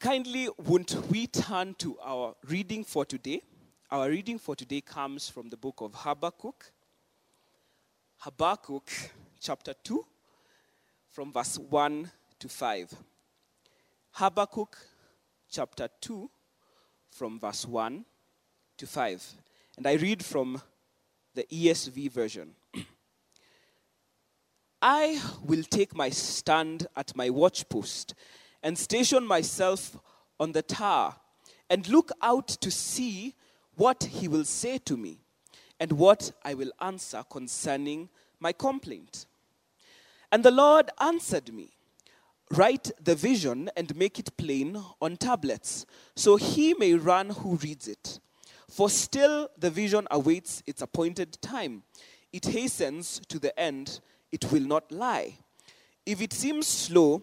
Kindly, won't we turn to our reading for today? Our reading for today comes from the book of Habakkuk. Habakkuk chapter 2, from verse 1 to 5. Habakkuk chapter 2, from verse 1 to 5. And I read from the ESV version. I will take my stand at my watchpost and station myself on the tower and look out to see what he will say to me and what I will answer concerning my complaint. And the Lord answered me Write the vision and make it plain on tablets, so he may run who reads it. For still the vision awaits its appointed time. It hastens to the end, it will not lie. If it seems slow,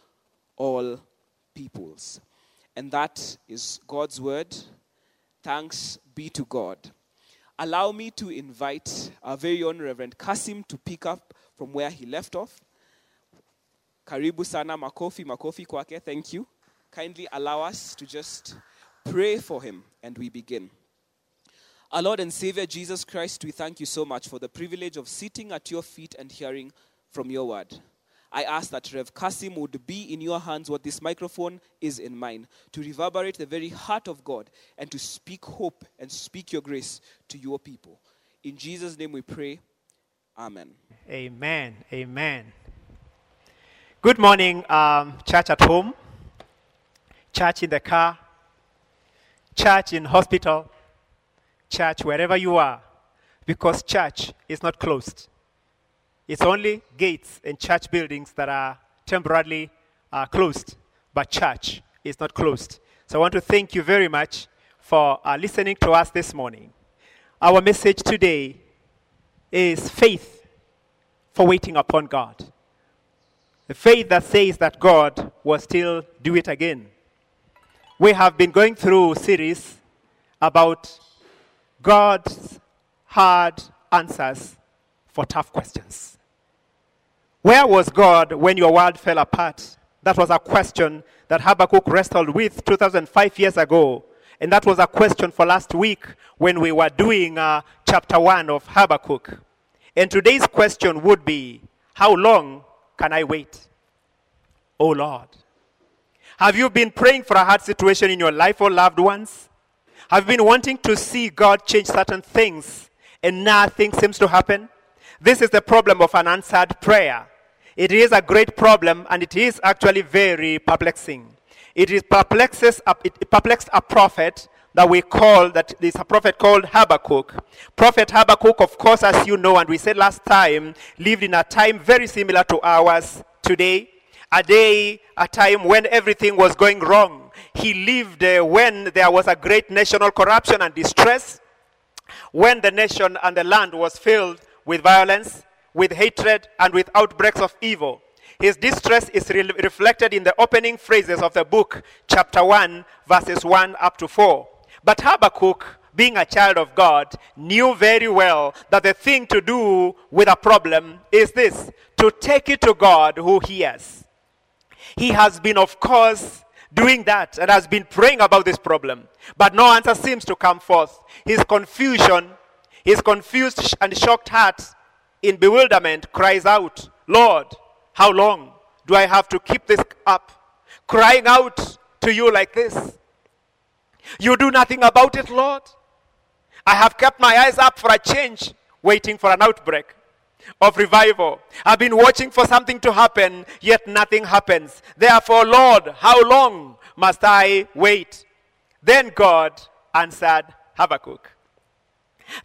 all peoples. And that is God's word. Thanks be to God. Allow me to invite our very own Reverend Kasim to pick up from where he left off. Karibu sana makofi, makofi kwake. Thank you. Kindly allow us to just pray for him and we begin. Our Lord and Savior Jesus Christ, we thank you so much for the privilege of sitting at your feet and hearing from your word. I ask that Rev Kasim would be in your hands what this microphone is in mine, to reverberate the very heart of God and to speak hope and speak your grace to your people. In Jesus' name we pray. Amen. Amen. Amen. Good morning, um, church at home, church in the car, church in hospital, church wherever you are, because church is not closed. It's only gates and church buildings that are temporarily uh, closed, but church is not closed. So I want to thank you very much for uh, listening to us this morning. Our message today is faith for waiting upon God. The faith that says that God will still do it again. We have been going through series about God's hard answers for tough questions. Where was God when your world fell apart? That was a question that Habakkuk wrestled with 2005 years ago. And that was a question for last week when we were doing uh, chapter 1 of Habakkuk. And today's question would be How long can I wait? Oh Lord. Have you been praying for a hard situation in your life or loved ones? Have you been wanting to see God change certain things and nothing seems to happen? This is the problem of an answered prayer. It is a great problem and it is actually very perplexing. It is perplexes it perplexed a prophet that we call that is a prophet called Habakkuk. Prophet Habakkuk, of course, as you know, and we said last time, lived in a time very similar to ours today. A day, a time when everything was going wrong. He lived uh, when there was a great national corruption and distress, when the nation and the land was filled with violence, with hatred, and with outbreaks of evil. His distress is re- reflected in the opening phrases of the book, chapter 1, verses 1 up to 4. But Habakkuk, being a child of God, knew very well that the thing to do with a problem is this to take it to God who hears. He has been, of course, doing that and has been praying about this problem, but no answer seems to come forth. His confusion his confused and shocked heart, in bewilderment, cries out, Lord, how long do I have to keep this up? Crying out to you like this. You do nothing about it, Lord. I have kept my eyes up for a change, waiting for an outbreak of revival. I've been watching for something to happen, yet nothing happens. Therefore, Lord, how long must I wait? Then God answered Habakkuk.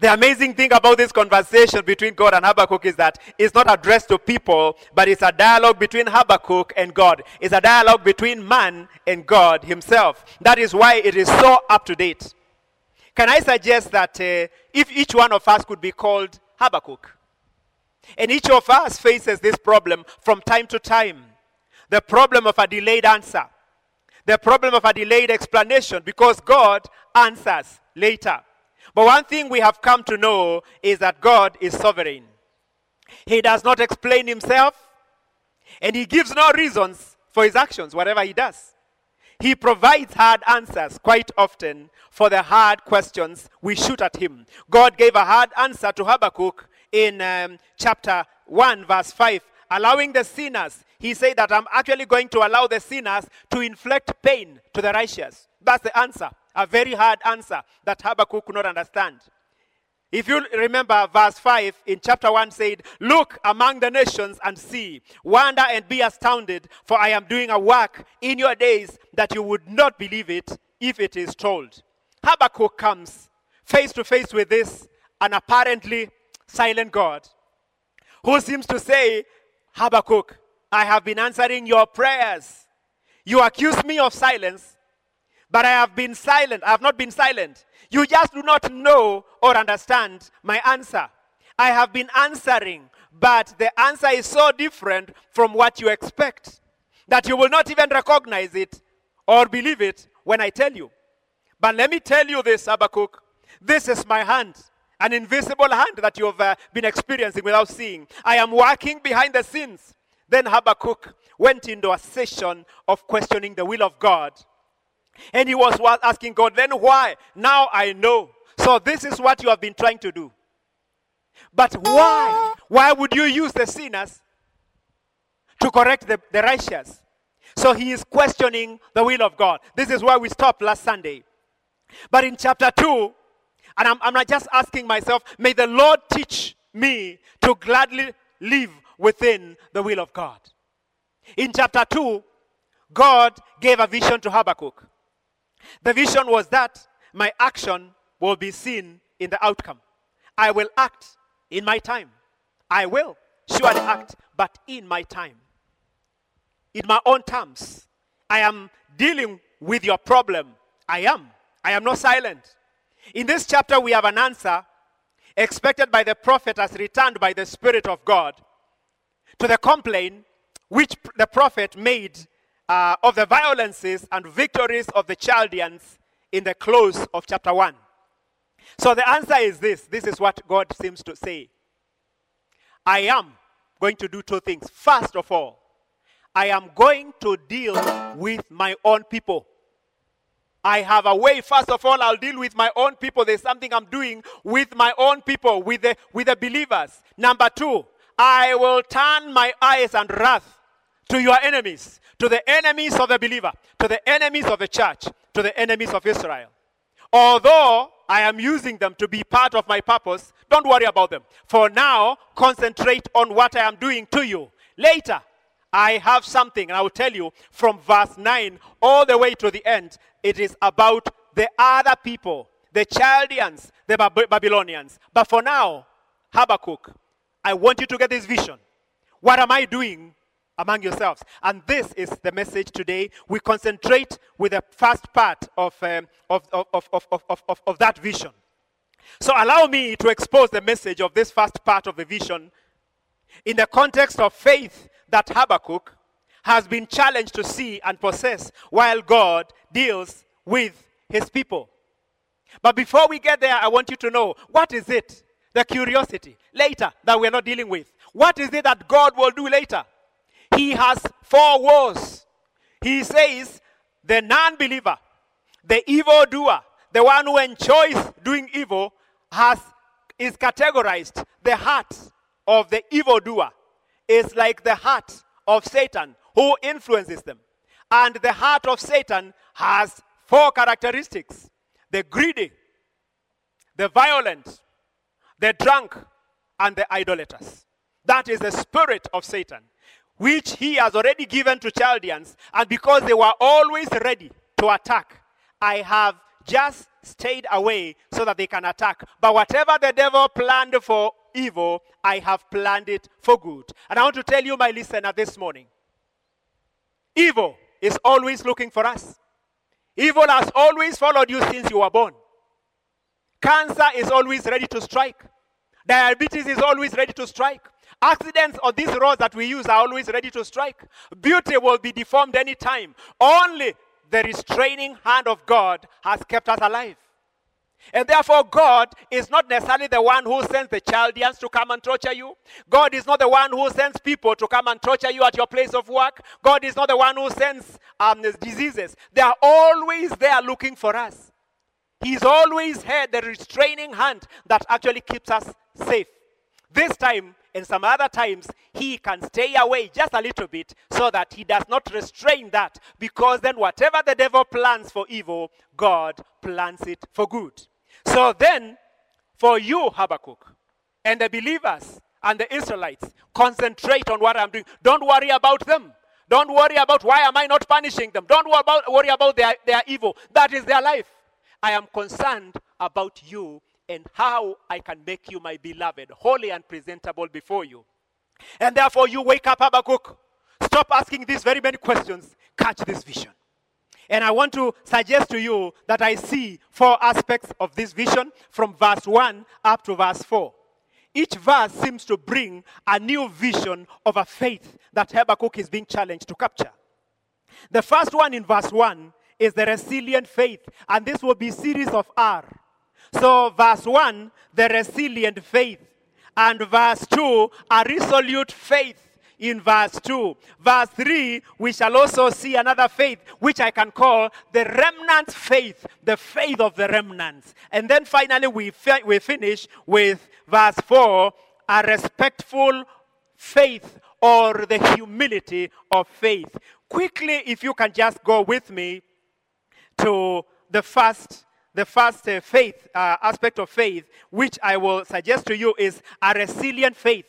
The amazing thing about this conversation between God and Habakkuk is that it's not addressed to people, but it's a dialogue between Habakkuk and God. It's a dialogue between man and God himself. That is why it is so up to date. Can I suggest that uh, if each one of us could be called Habakkuk, and each of us faces this problem from time to time the problem of a delayed answer, the problem of a delayed explanation, because God answers later. But one thing we have come to know is that God is sovereign. He does not explain himself, and he gives no reasons for his actions, whatever he does. He provides hard answers quite often for the hard questions we shoot at him. God gave a hard answer to Habakkuk in um, chapter 1, verse 5, allowing the sinners. He said that I'm actually going to allow the sinners to inflict pain to the righteous. That's the answer. A very hard answer that Habakkuk could not understand. If you remember, verse 5 in chapter 1 said, Look among the nations and see, wonder and be astounded, for I am doing a work in your days that you would not believe it if it is told. Habakkuk comes face to face with this, an apparently silent God, who seems to say, Habakkuk, I have been answering your prayers. You accuse me of silence, but I have been silent. I have not been silent. You just do not know or understand my answer. I have been answering, but the answer is so different from what you expect that you will not even recognize it or believe it when I tell you. But let me tell you this, Habakkuk. This is my hand, an invisible hand that you have uh, been experiencing without seeing. I am working behind the scenes. Then Habakkuk went into a session of questioning the will of God. And he was asking God, then why? Now I know. So this is what you have been trying to do. But why? Why would you use the sinners to correct the, the righteous? So he is questioning the will of God. This is where we stopped last Sunday. But in chapter 2, and I'm, I'm not just asking myself, may the Lord teach me to gladly live within the will of God. In chapter 2, God gave a vision to Habakkuk. The vision was that my action will be seen in the outcome. I will act in my time. I will surely act, but in my time. In my own terms. I am dealing with your problem. I am. I am not silent. In this chapter, we have an answer expected by the prophet as returned by the Spirit of God to the complaint which the prophet made uh, of the violences and victories of the Chaldeans in the close of chapter 1. So the answer is this this is what God seems to say. I am going to do two things. First of all, I am going to deal with my own people. I have a way. First of all, I'll deal with my own people. There's something I'm doing with my own people, with the, with the believers. Number two, I will turn my eyes and wrath to your enemies, to the enemies of the believer, to the enemies of the church, to the enemies of Israel. Although I am using them to be part of my purpose, don't worry about them. For now, concentrate on what I am doing to you. Later, I have something, and I will tell you from verse 9 all the way to the end. It is about the other people, the Chaldeans, the Babylonians. But for now, Habakkuk, I want you to get this vision. What am I doing among yourselves? And this is the message today. We concentrate with the first part of, um, of, of, of, of, of, of that vision. So allow me to expose the message of this first part of the vision in the context of faith that Habakkuk has been challenged to see and possess while God deals with his people. But before we get there, I want you to know what is it the curiosity later that we're not dealing with. What is it that God will do later? He has four woes. He says, the non believer, the evil doer, the one who enjoys doing evil, has, is categorized. The heart of the evil doer is like the heart of Satan who influences them. And the heart of Satan has four characteristics the greedy, the violent, the drunk, and the idolaters. That is the spirit of Satan, which he has already given to Chaldeans. And because they were always ready to attack, I have just stayed away so that they can attack. But whatever the devil planned for evil, I have planned it for good. And I want to tell you, my listener, this morning evil is always looking for us. Evil has always followed you since you were born. Cancer is always ready to strike. Diabetes is always ready to strike. Accidents on these roads that we use are always ready to strike. Beauty will be deformed anytime. Only the restraining hand of God has kept us alive. And therefore, God is not necessarily the one who sends the Chaldeans to come and torture you. God is not the one who sends people to come and torture you at your place of work. God is not the one who sends um, diseases. They are always there looking for us. He's always had the restraining hand that actually keeps us safe. This time, and some other times, he can stay away just a little bit so that he does not restrain that. Because then, whatever the devil plans for evil, God plans it for good. So then, for you, Habakkuk, and the believers and the Israelites, concentrate on what I'm doing. Don't worry about them. Don't worry about why am I not punishing them. Don't worry about, worry about their, their evil. That is their life. I am concerned about you and how I can make you my beloved, holy and presentable before you. And therefore, you wake up, Habakkuk. Stop asking these very many questions. Catch this vision. And I want to suggest to you that I see four aspects of this vision from verse 1 up to verse 4. Each verse seems to bring a new vision of a faith that Habakkuk is being challenged to capture. The first one in verse 1 is the resilient faith, and this will be series of R. So, verse 1, the resilient faith. And verse 2, a resolute faith in verse 2. Verse 3, we shall also see another faith, which I can call the remnant faith, the faith of the remnants. And then finally, we, fi- we finish with verse 4, a respectful faith or the humility of faith. Quickly, if you can just go with me to the first the first uh, faith uh, aspect of faith, which I will suggest to you, is a resilient faith.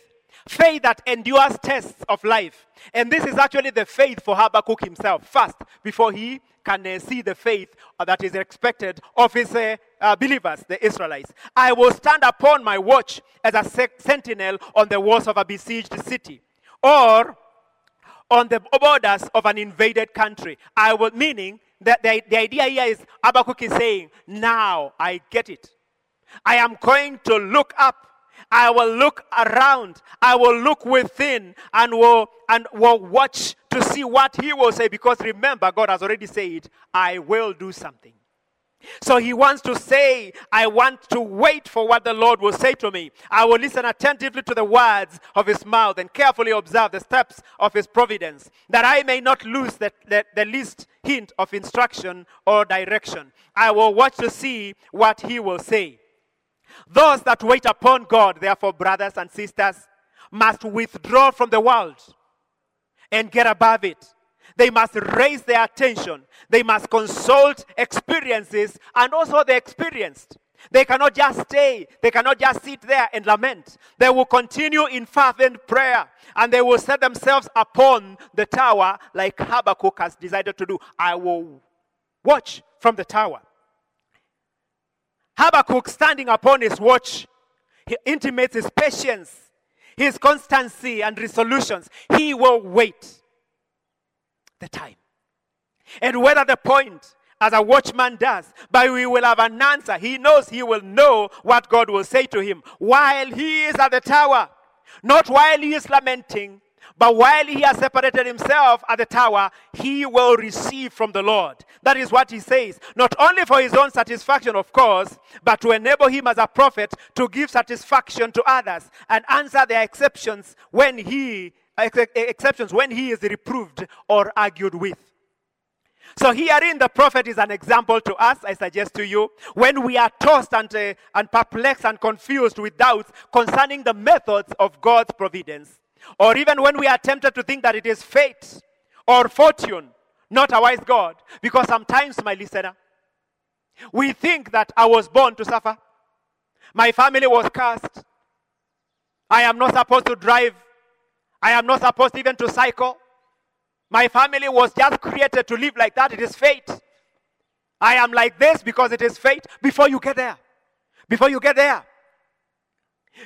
Faith that endures tests of life. And this is actually the faith for Habakkuk himself, first, before he can uh, see the faith that is expected of his uh, uh, believers, the Israelites. I will stand upon my watch as a se- sentinel on the walls of a besieged city. Or on the borders of an invaded country. I will, meaning that the, the idea here is Habakkuk is saying, now I get it. I am going to look up. I will look around. I will look within and will, and will watch to see what he will say. Because remember, God has already said, I will do something. So he wants to say, I want to wait for what the Lord will say to me. I will listen attentively to the words of his mouth and carefully observe the steps of his providence, that I may not lose the, the, the least hint of instruction or direction. I will watch to see what he will say. Those that wait upon God, therefore, brothers and sisters, must withdraw from the world and get above it they must raise their attention. They must consult experiences and also the experienced. They cannot just stay. They cannot just sit there and lament. They will continue in fervent prayer and they will set themselves upon the tower like Habakkuk has decided to do. I will watch from the tower. Habakkuk, standing upon his watch, he intimates his patience, his constancy, and resolutions. He will wait the time. And whether the point, as a watchman does, but we will have an answer. He knows he will know what God will say to him while he is at the tower. Not while he is lamenting, but while he has separated himself at the tower, he will receive from the Lord. That is what he says. Not only for his own satisfaction, of course, but to enable him as a prophet to give satisfaction to others and answer their exceptions when he exceptions when he is reproved or argued with. So herein the prophet is an example to us, I suggest to you, when we are tossed and, uh, and perplexed and confused with doubts concerning the methods of God's providence, or even when we are tempted to think that it is fate or fortune, not a wise God, because sometimes, my listener, we think that I was born to suffer. My family was cursed. I am not supposed to drive I am not supposed even to cycle. My family was just created to live like that. It is fate. I am like this because it is fate. Before you get there, before you get there,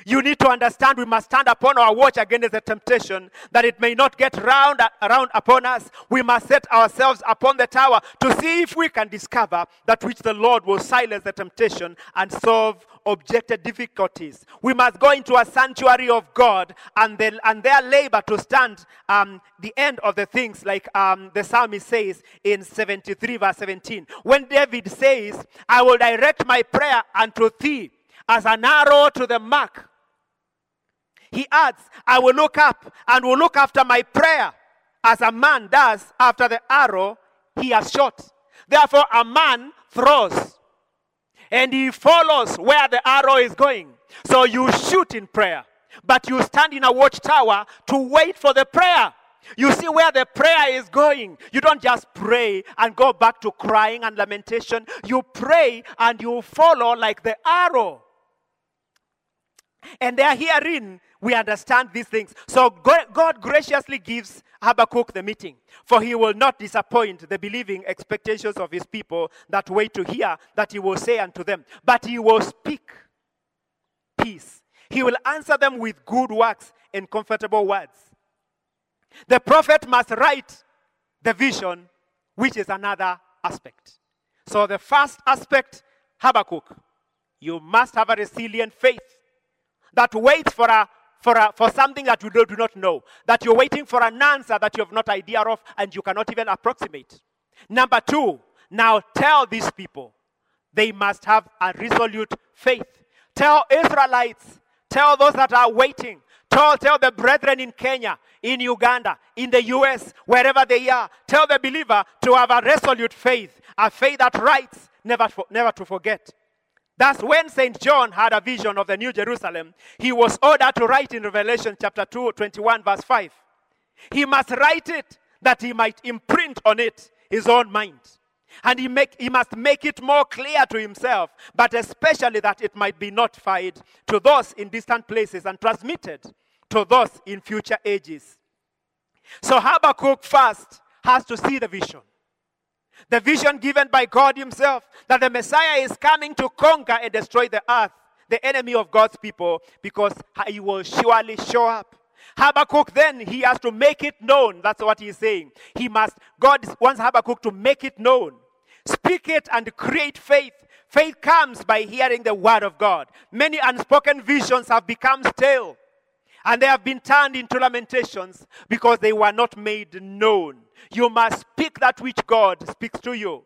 you need to understand we must stand upon our watch against the temptation that it may not get round around upon us. We must set ourselves upon the tower to see if we can discover that which the Lord will silence the temptation and solve objected difficulties. We must go into a sanctuary of God and, then, and their labor to stand um, the end of the things, like um, the psalmist says in 73, verse 17. When David says, I will direct my prayer unto thee as an arrow to the mark. He adds, I will look up and will look after my prayer as a man does after the arrow he has shot. Therefore, a man throws and he follows where the arrow is going. So you shoot in prayer, but you stand in a watchtower to wait for the prayer. You see where the prayer is going. You don't just pray and go back to crying and lamentation. You pray and you follow like the arrow. And they are herein we understand these things. So God graciously gives Habakkuk the meeting, for he will not disappoint the believing expectations of his people that wait to hear that he will say unto them, but he will speak peace. He will answer them with good works and comfortable words. The prophet must write the vision, which is another aspect. So, the first aspect, Habakkuk, you must have a resilient faith that waits for, a, for, a, for something that you do, do not know, that you're waiting for an answer that you have not idea of and you cannot even approximate. Number two, now tell these people they must have a resolute faith. Tell Israelites, tell those that are waiting, tell, tell the brethren in Kenya, in Uganda, in the US, wherever they are, tell the believer to have a resolute faith, a faith that writes, never, never to forget. Thus, when St. John had a vision of the New Jerusalem, he was ordered to write in Revelation chapter 2, 21, verse 5. He must write it that he might imprint on it his own mind. And he, make, he must make it more clear to himself, but especially that it might be notified to those in distant places and transmitted to those in future ages. So Habakkuk first has to see the vision. The vision given by God Himself that the Messiah is coming to conquer and destroy the earth, the enemy of God's people, because He will surely show up. Habakkuk then he has to make it known. That's what he's saying. He must, God wants Habakkuk to make it known. Speak it and create faith. Faith comes by hearing the word of God. Many unspoken visions have become stale and they have been turned into lamentations because they were not made known. You must speak that which God speaks to you.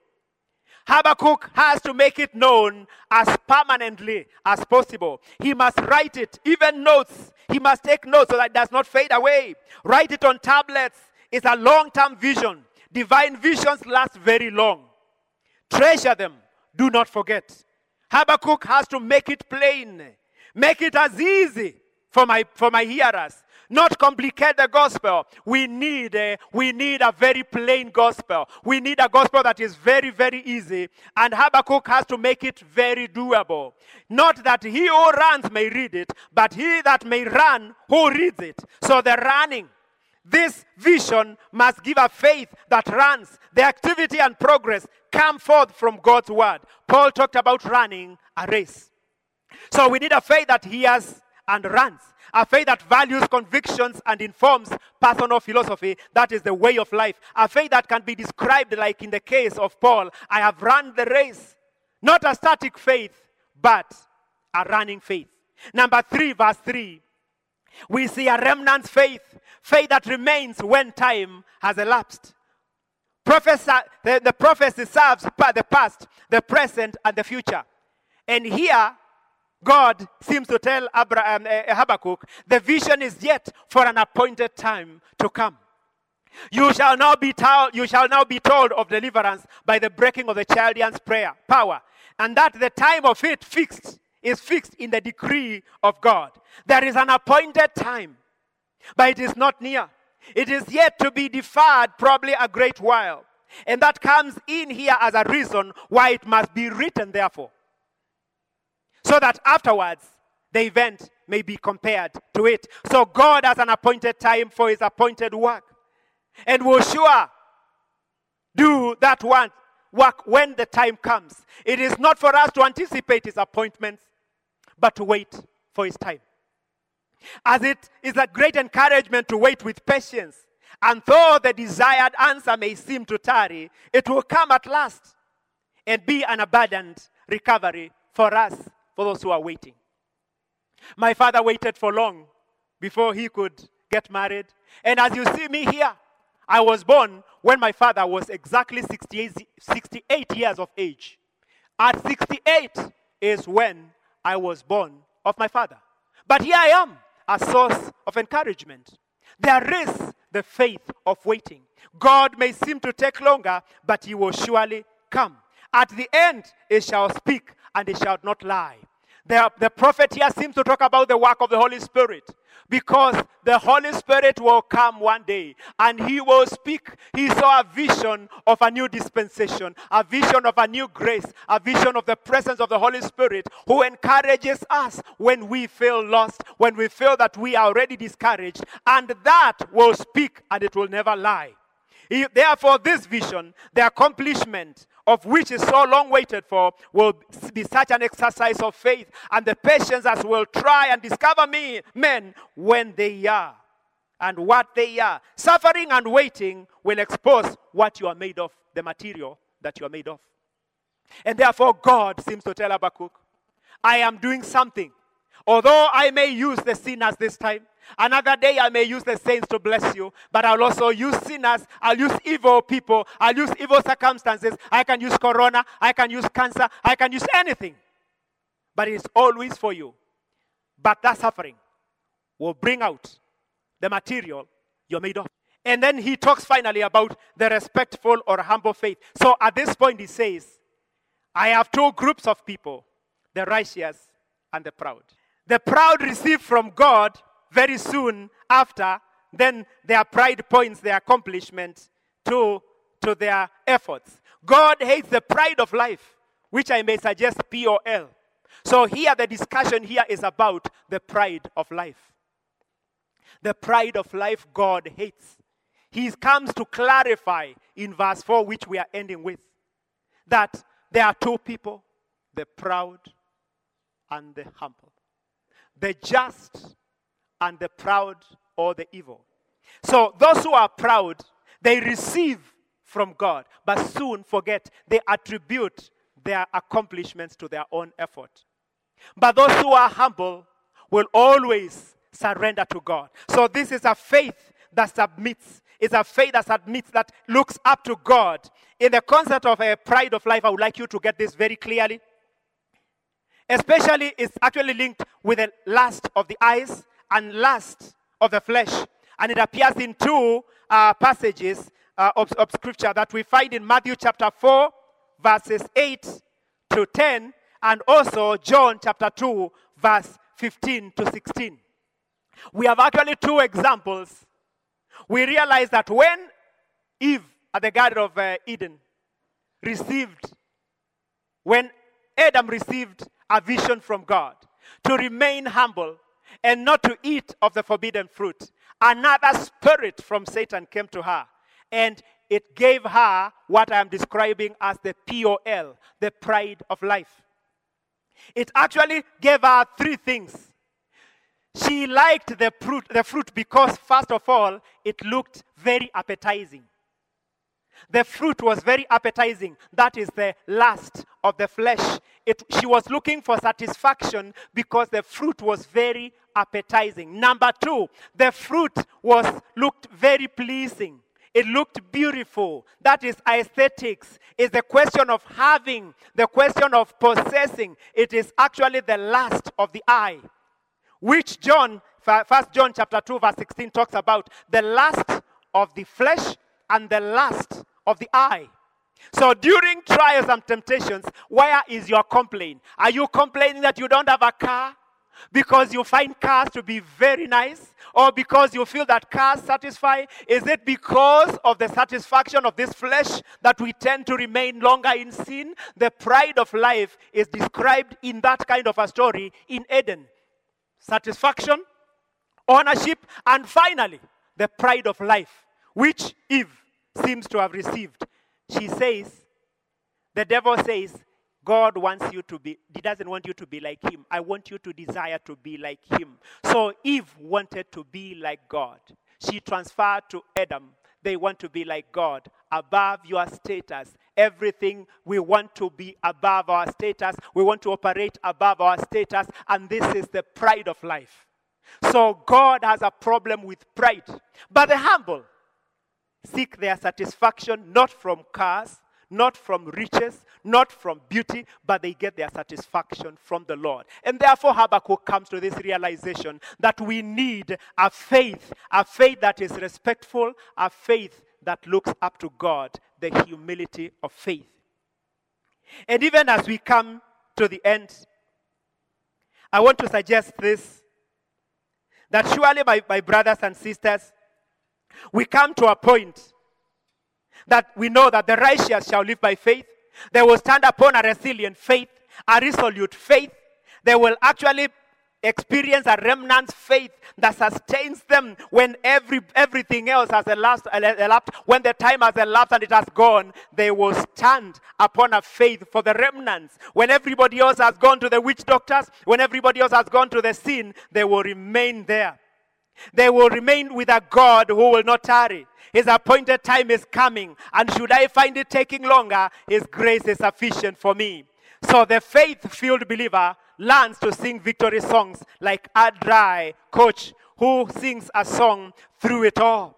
Habakkuk has to make it known as permanently as possible. He must write it, even notes. He must take notes so that it does not fade away. Write it on tablets. It's a long term vision. Divine visions last very long. Treasure them. Do not forget. Habakkuk has to make it plain, make it as easy for my, for my hearers. Not complicate the gospel. We need, a, we need a very plain gospel. We need a gospel that is very, very easy. And Habakkuk has to make it very doable. Not that he who runs may read it, but he that may run who reads it. So the running, this vision must give a faith that runs. The activity and progress come forth from God's word. Paul talked about running a race. So we need a faith that he has and runs. A faith that values convictions and informs personal philosophy. That is the way of life. A faith that can be described like in the case of Paul I have run the race. Not a static faith, but a running faith. Number three, verse three. We see a remnant faith, faith that remains when time has elapsed. Professor, the, the prophecy serves the past, the present, and the future. And here, God seems to tell Abraham, uh, Habakkuk, the vision is yet for an appointed time to come. You shall now be told, you shall now be told of deliverance by the breaking of the Chaldeans' prayer power, and that the time of it fixed is fixed in the decree of God. There is an appointed time, but it is not near. It is yet to be deferred, probably a great while. And that comes in here as a reason why it must be written, therefore so that afterwards the event may be compared to it. So God has an appointed time for his appointed work and will sure do that one work when the time comes. It is not for us to anticipate his appointments, but to wait for his time. As it is a great encouragement to wait with patience, and though the desired answer may seem to tarry, it will come at last and be an abundant recovery for us, for those who are waiting. My father waited for long before he could get married. And as you see me here, I was born when my father was exactly 68, 68 years of age. At 68 is when I was born of my father. But here I am, a source of encouragement. There is the faith of waiting. God may seem to take longer, but he will surely come. At the end, he shall speak and he shall not lie. The, the prophet here seems to talk about the work of the Holy Spirit because the Holy Spirit will come one day and he will speak. He saw a vision of a new dispensation, a vision of a new grace, a vision of the presence of the Holy Spirit who encourages us when we feel lost, when we feel that we are already discouraged, and that will speak and it will never lie. He, therefore, this vision, the accomplishment of which is so long waited for, will be such an exercise of faith and the patience as will try and discover me, men when they are and what they are. Suffering and waiting will expose what you are made of, the material that you are made of. And therefore, God seems to tell Habakkuk, I am doing something. Although I may use the sinners this time, Another day I may use the saints to bless you, but I'll also use sinners. I'll use evil people. I'll use evil circumstances. I can use corona. I can use cancer. I can use anything. But it's always for you. But that suffering will bring out the material you're made of. And then he talks finally about the respectful or humble faith. So at this point, he says, I have two groups of people the righteous and the proud. The proud receive from God very soon after, then their pride points their accomplishment to, to their efforts. God hates the pride of life, which I may suggest P O L. So here the discussion here is about the pride of life. The pride of life God hates. He comes to clarify in verse 4, which we are ending with, that there are two people the proud and the humble. The just and the proud or the evil. So those who are proud, they receive from God, but soon forget they attribute their accomplishments to their own effort. But those who are humble will always surrender to God. So this is a faith that submits. It's a faith that submits, that looks up to God. In the concept of a pride of life, I would like you to get this very clearly. Especially, it's actually linked with the lust of the eyes and lust of the flesh. And it appears in two uh, passages uh, of, of scripture that we find in Matthew chapter 4, verses 8 to 10, and also John chapter 2, verse 15 to 16. We have actually two examples. We realize that when Eve at the Garden of uh, Eden received, when Adam received a vision from God to remain humble, and not to eat of the forbidden fruit. Another spirit from Satan came to her, and it gave her what I am describing as the POL, the pride of life. It actually gave her three things. She liked the fruit, the fruit because, first of all, it looked very appetizing. The fruit was very appetizing. That is the lust of the flesh. It, she was looking for satisfaction because the fruit was very appetizing. Number two, the fruit was looked very pleasing. It looked beautiful. That is aesthetics. It's the question of having, the question of possessing. It is actually the lust of the eye, which John, First John chapter 2, verse 16 talks about the lust of the flesh and the lust of the eye. So during trials and temptations, where is your complaint? Are you complaining that you don't have a car? Because you find cars to be very nice? Or because you feel that cars satisfy? Is it because of the satisfaction of this flesh that we tend to remain longer in sin? The pride of life is described in that kind of a story in Eden satisfaction, ownership, and finally, the pride of life, which Eve seems to have received. She says, The devil says, God wants you to be, he doesn't want you to be like him. I want you to desire to be like him. So Eve wanted to be like God. She transferred to Adam. They want to be like God, above your status. Everything we want to be above our status. We want to operate above our status. And this is the pride of life. So God has a problem with pride. But the humble seek their satisfaction not from cars, not from riches, not from beauty, but they get their satisfaction from the Lord. And therefore, Habakkuk comes to this realization that we need a faith, a faith that is respectful, a faith that looks up to God, the humility of faith. And even as we come to the end, I want to suggest this that surely, my, my brothers and sisters, we come to a point that we know that the righteous shall live by faith. They will stand upon a resilient faith, a resolute faith. They will actually experience a remnant faith that sustains them when every, everything else has elapsed, elapsed, when the time has elapsed and it has gone, they will stand upon a faith for the remnants. When everybody else has gone to the witch doctors, when everybody else has gone to the sin, they will remain there. They will remain with a God who will not tarry. His appointed time is coming, and should I find it taking longer, His grace is sufficient for me. So the faith filled believer learns to sing victory songs like Andraé Crouch, who sings a song through it all.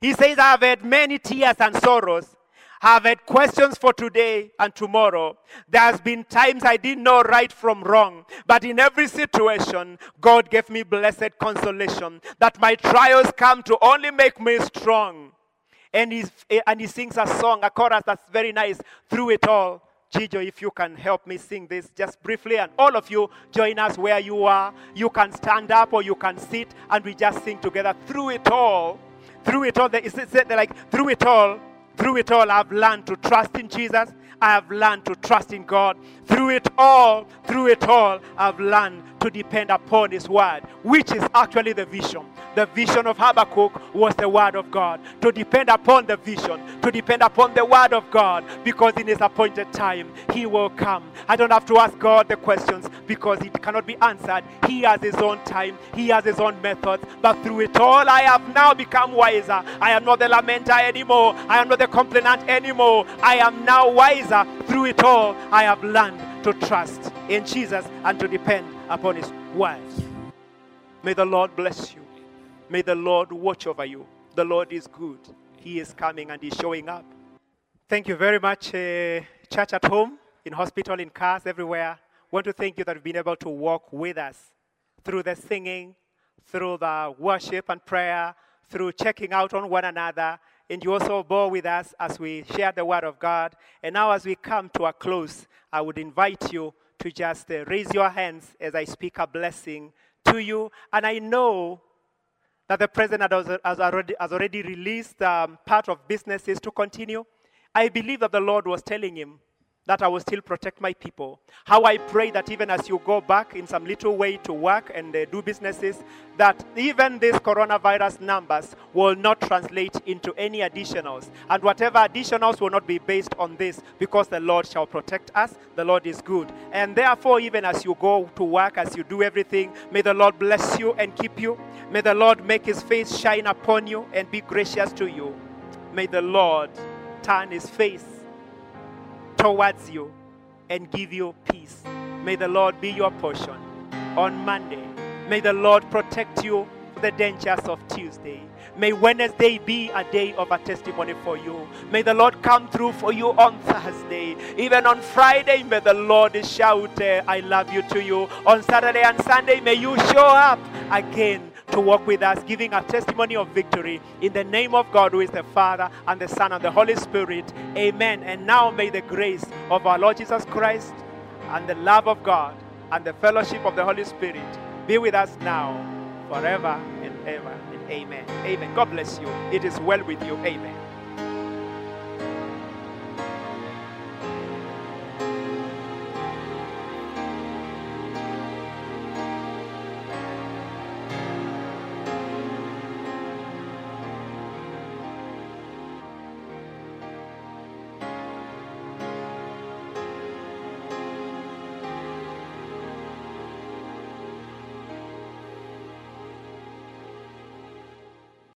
He says, I have had many tears and sorrows, have had questions for today and tomorrow. There has been times I didn't know right from wrong, but in every situation, God gave me blessed consolation that my trials come to only make me strong. And, he's, and he sings a song, a chorus that's very nice through it all. Gijo, if you can help me sing this just briefly, and all of you join us where you are. You can stand up or you can sit, and we just sing together through it all. Through it all, it's like through it all, through it all, I've learned to trust in Jesus. I have learned to trust in God. Through it all, through it all, I've learned to depend upon His word, which is actually the vision. The vision of Habakkuk was the word of God. To depend upon the vision, to depend upon the word of God, because in His appointed time, He will come. I don't have to ask God the questions because it cannot be answered. He has His own time, He has His own methods. But through it all, I have now become wiser. I am not the lamenter anymore, I am not the complainant anymore. I am now wiser. Through it all, I have learned to trust in Jesus and to depend upon His words. May the Lord bless you. May the Lord watch over you. The Lord is good. He is coming and He's showing up. Thank you very much, uh, church at home, in hospital, in cars, everywhere. Want to thank you that you've been able to walk with us through the singing, through the worship and prayer, through checking out on one another, and you also bore with us as we share the word of God. And now, as we come to a close, I would invite you to just uh, raise your hands as I speak a blessing to you. And I know that the president has, has already, has already released um, part of businesses to continue. I believe that the Lord was telling him that I will still protect my people. How I pray that even as you go back in some little way to work and uh, do businesses, that even these coronavirus numbers will not translate into any additionals. And whatever additionals will not be based on this because the Lord shall protect us. The Lord is good. And therefore, even as you go to work, as you do everything, may the Lord bless you and keep you. May the Lord make his face shine upon you and be gracious to you. May the Lord turn his face towards you and give you peace. May the Lord be your portion on Monday. May the Lord protect you the dangers of Tuesday. May Wednesday be a day of a testimony for you. May the Lord come through for you on Thursday. Even on Friday, may the Lord shout, eh, I love you to you. On Saturday and Sunday, may you show up again to walk with us, giving a testimony of victory in the name of God, who is the Father and the Son and the Holy Spirit. Amen. And now may the grace of our Lord Jesus Christ and the love of God and the fellowship of the Holy Spirit be with us now, forever and ever. And amen. Amen. God bless you. It is well with you. Amen.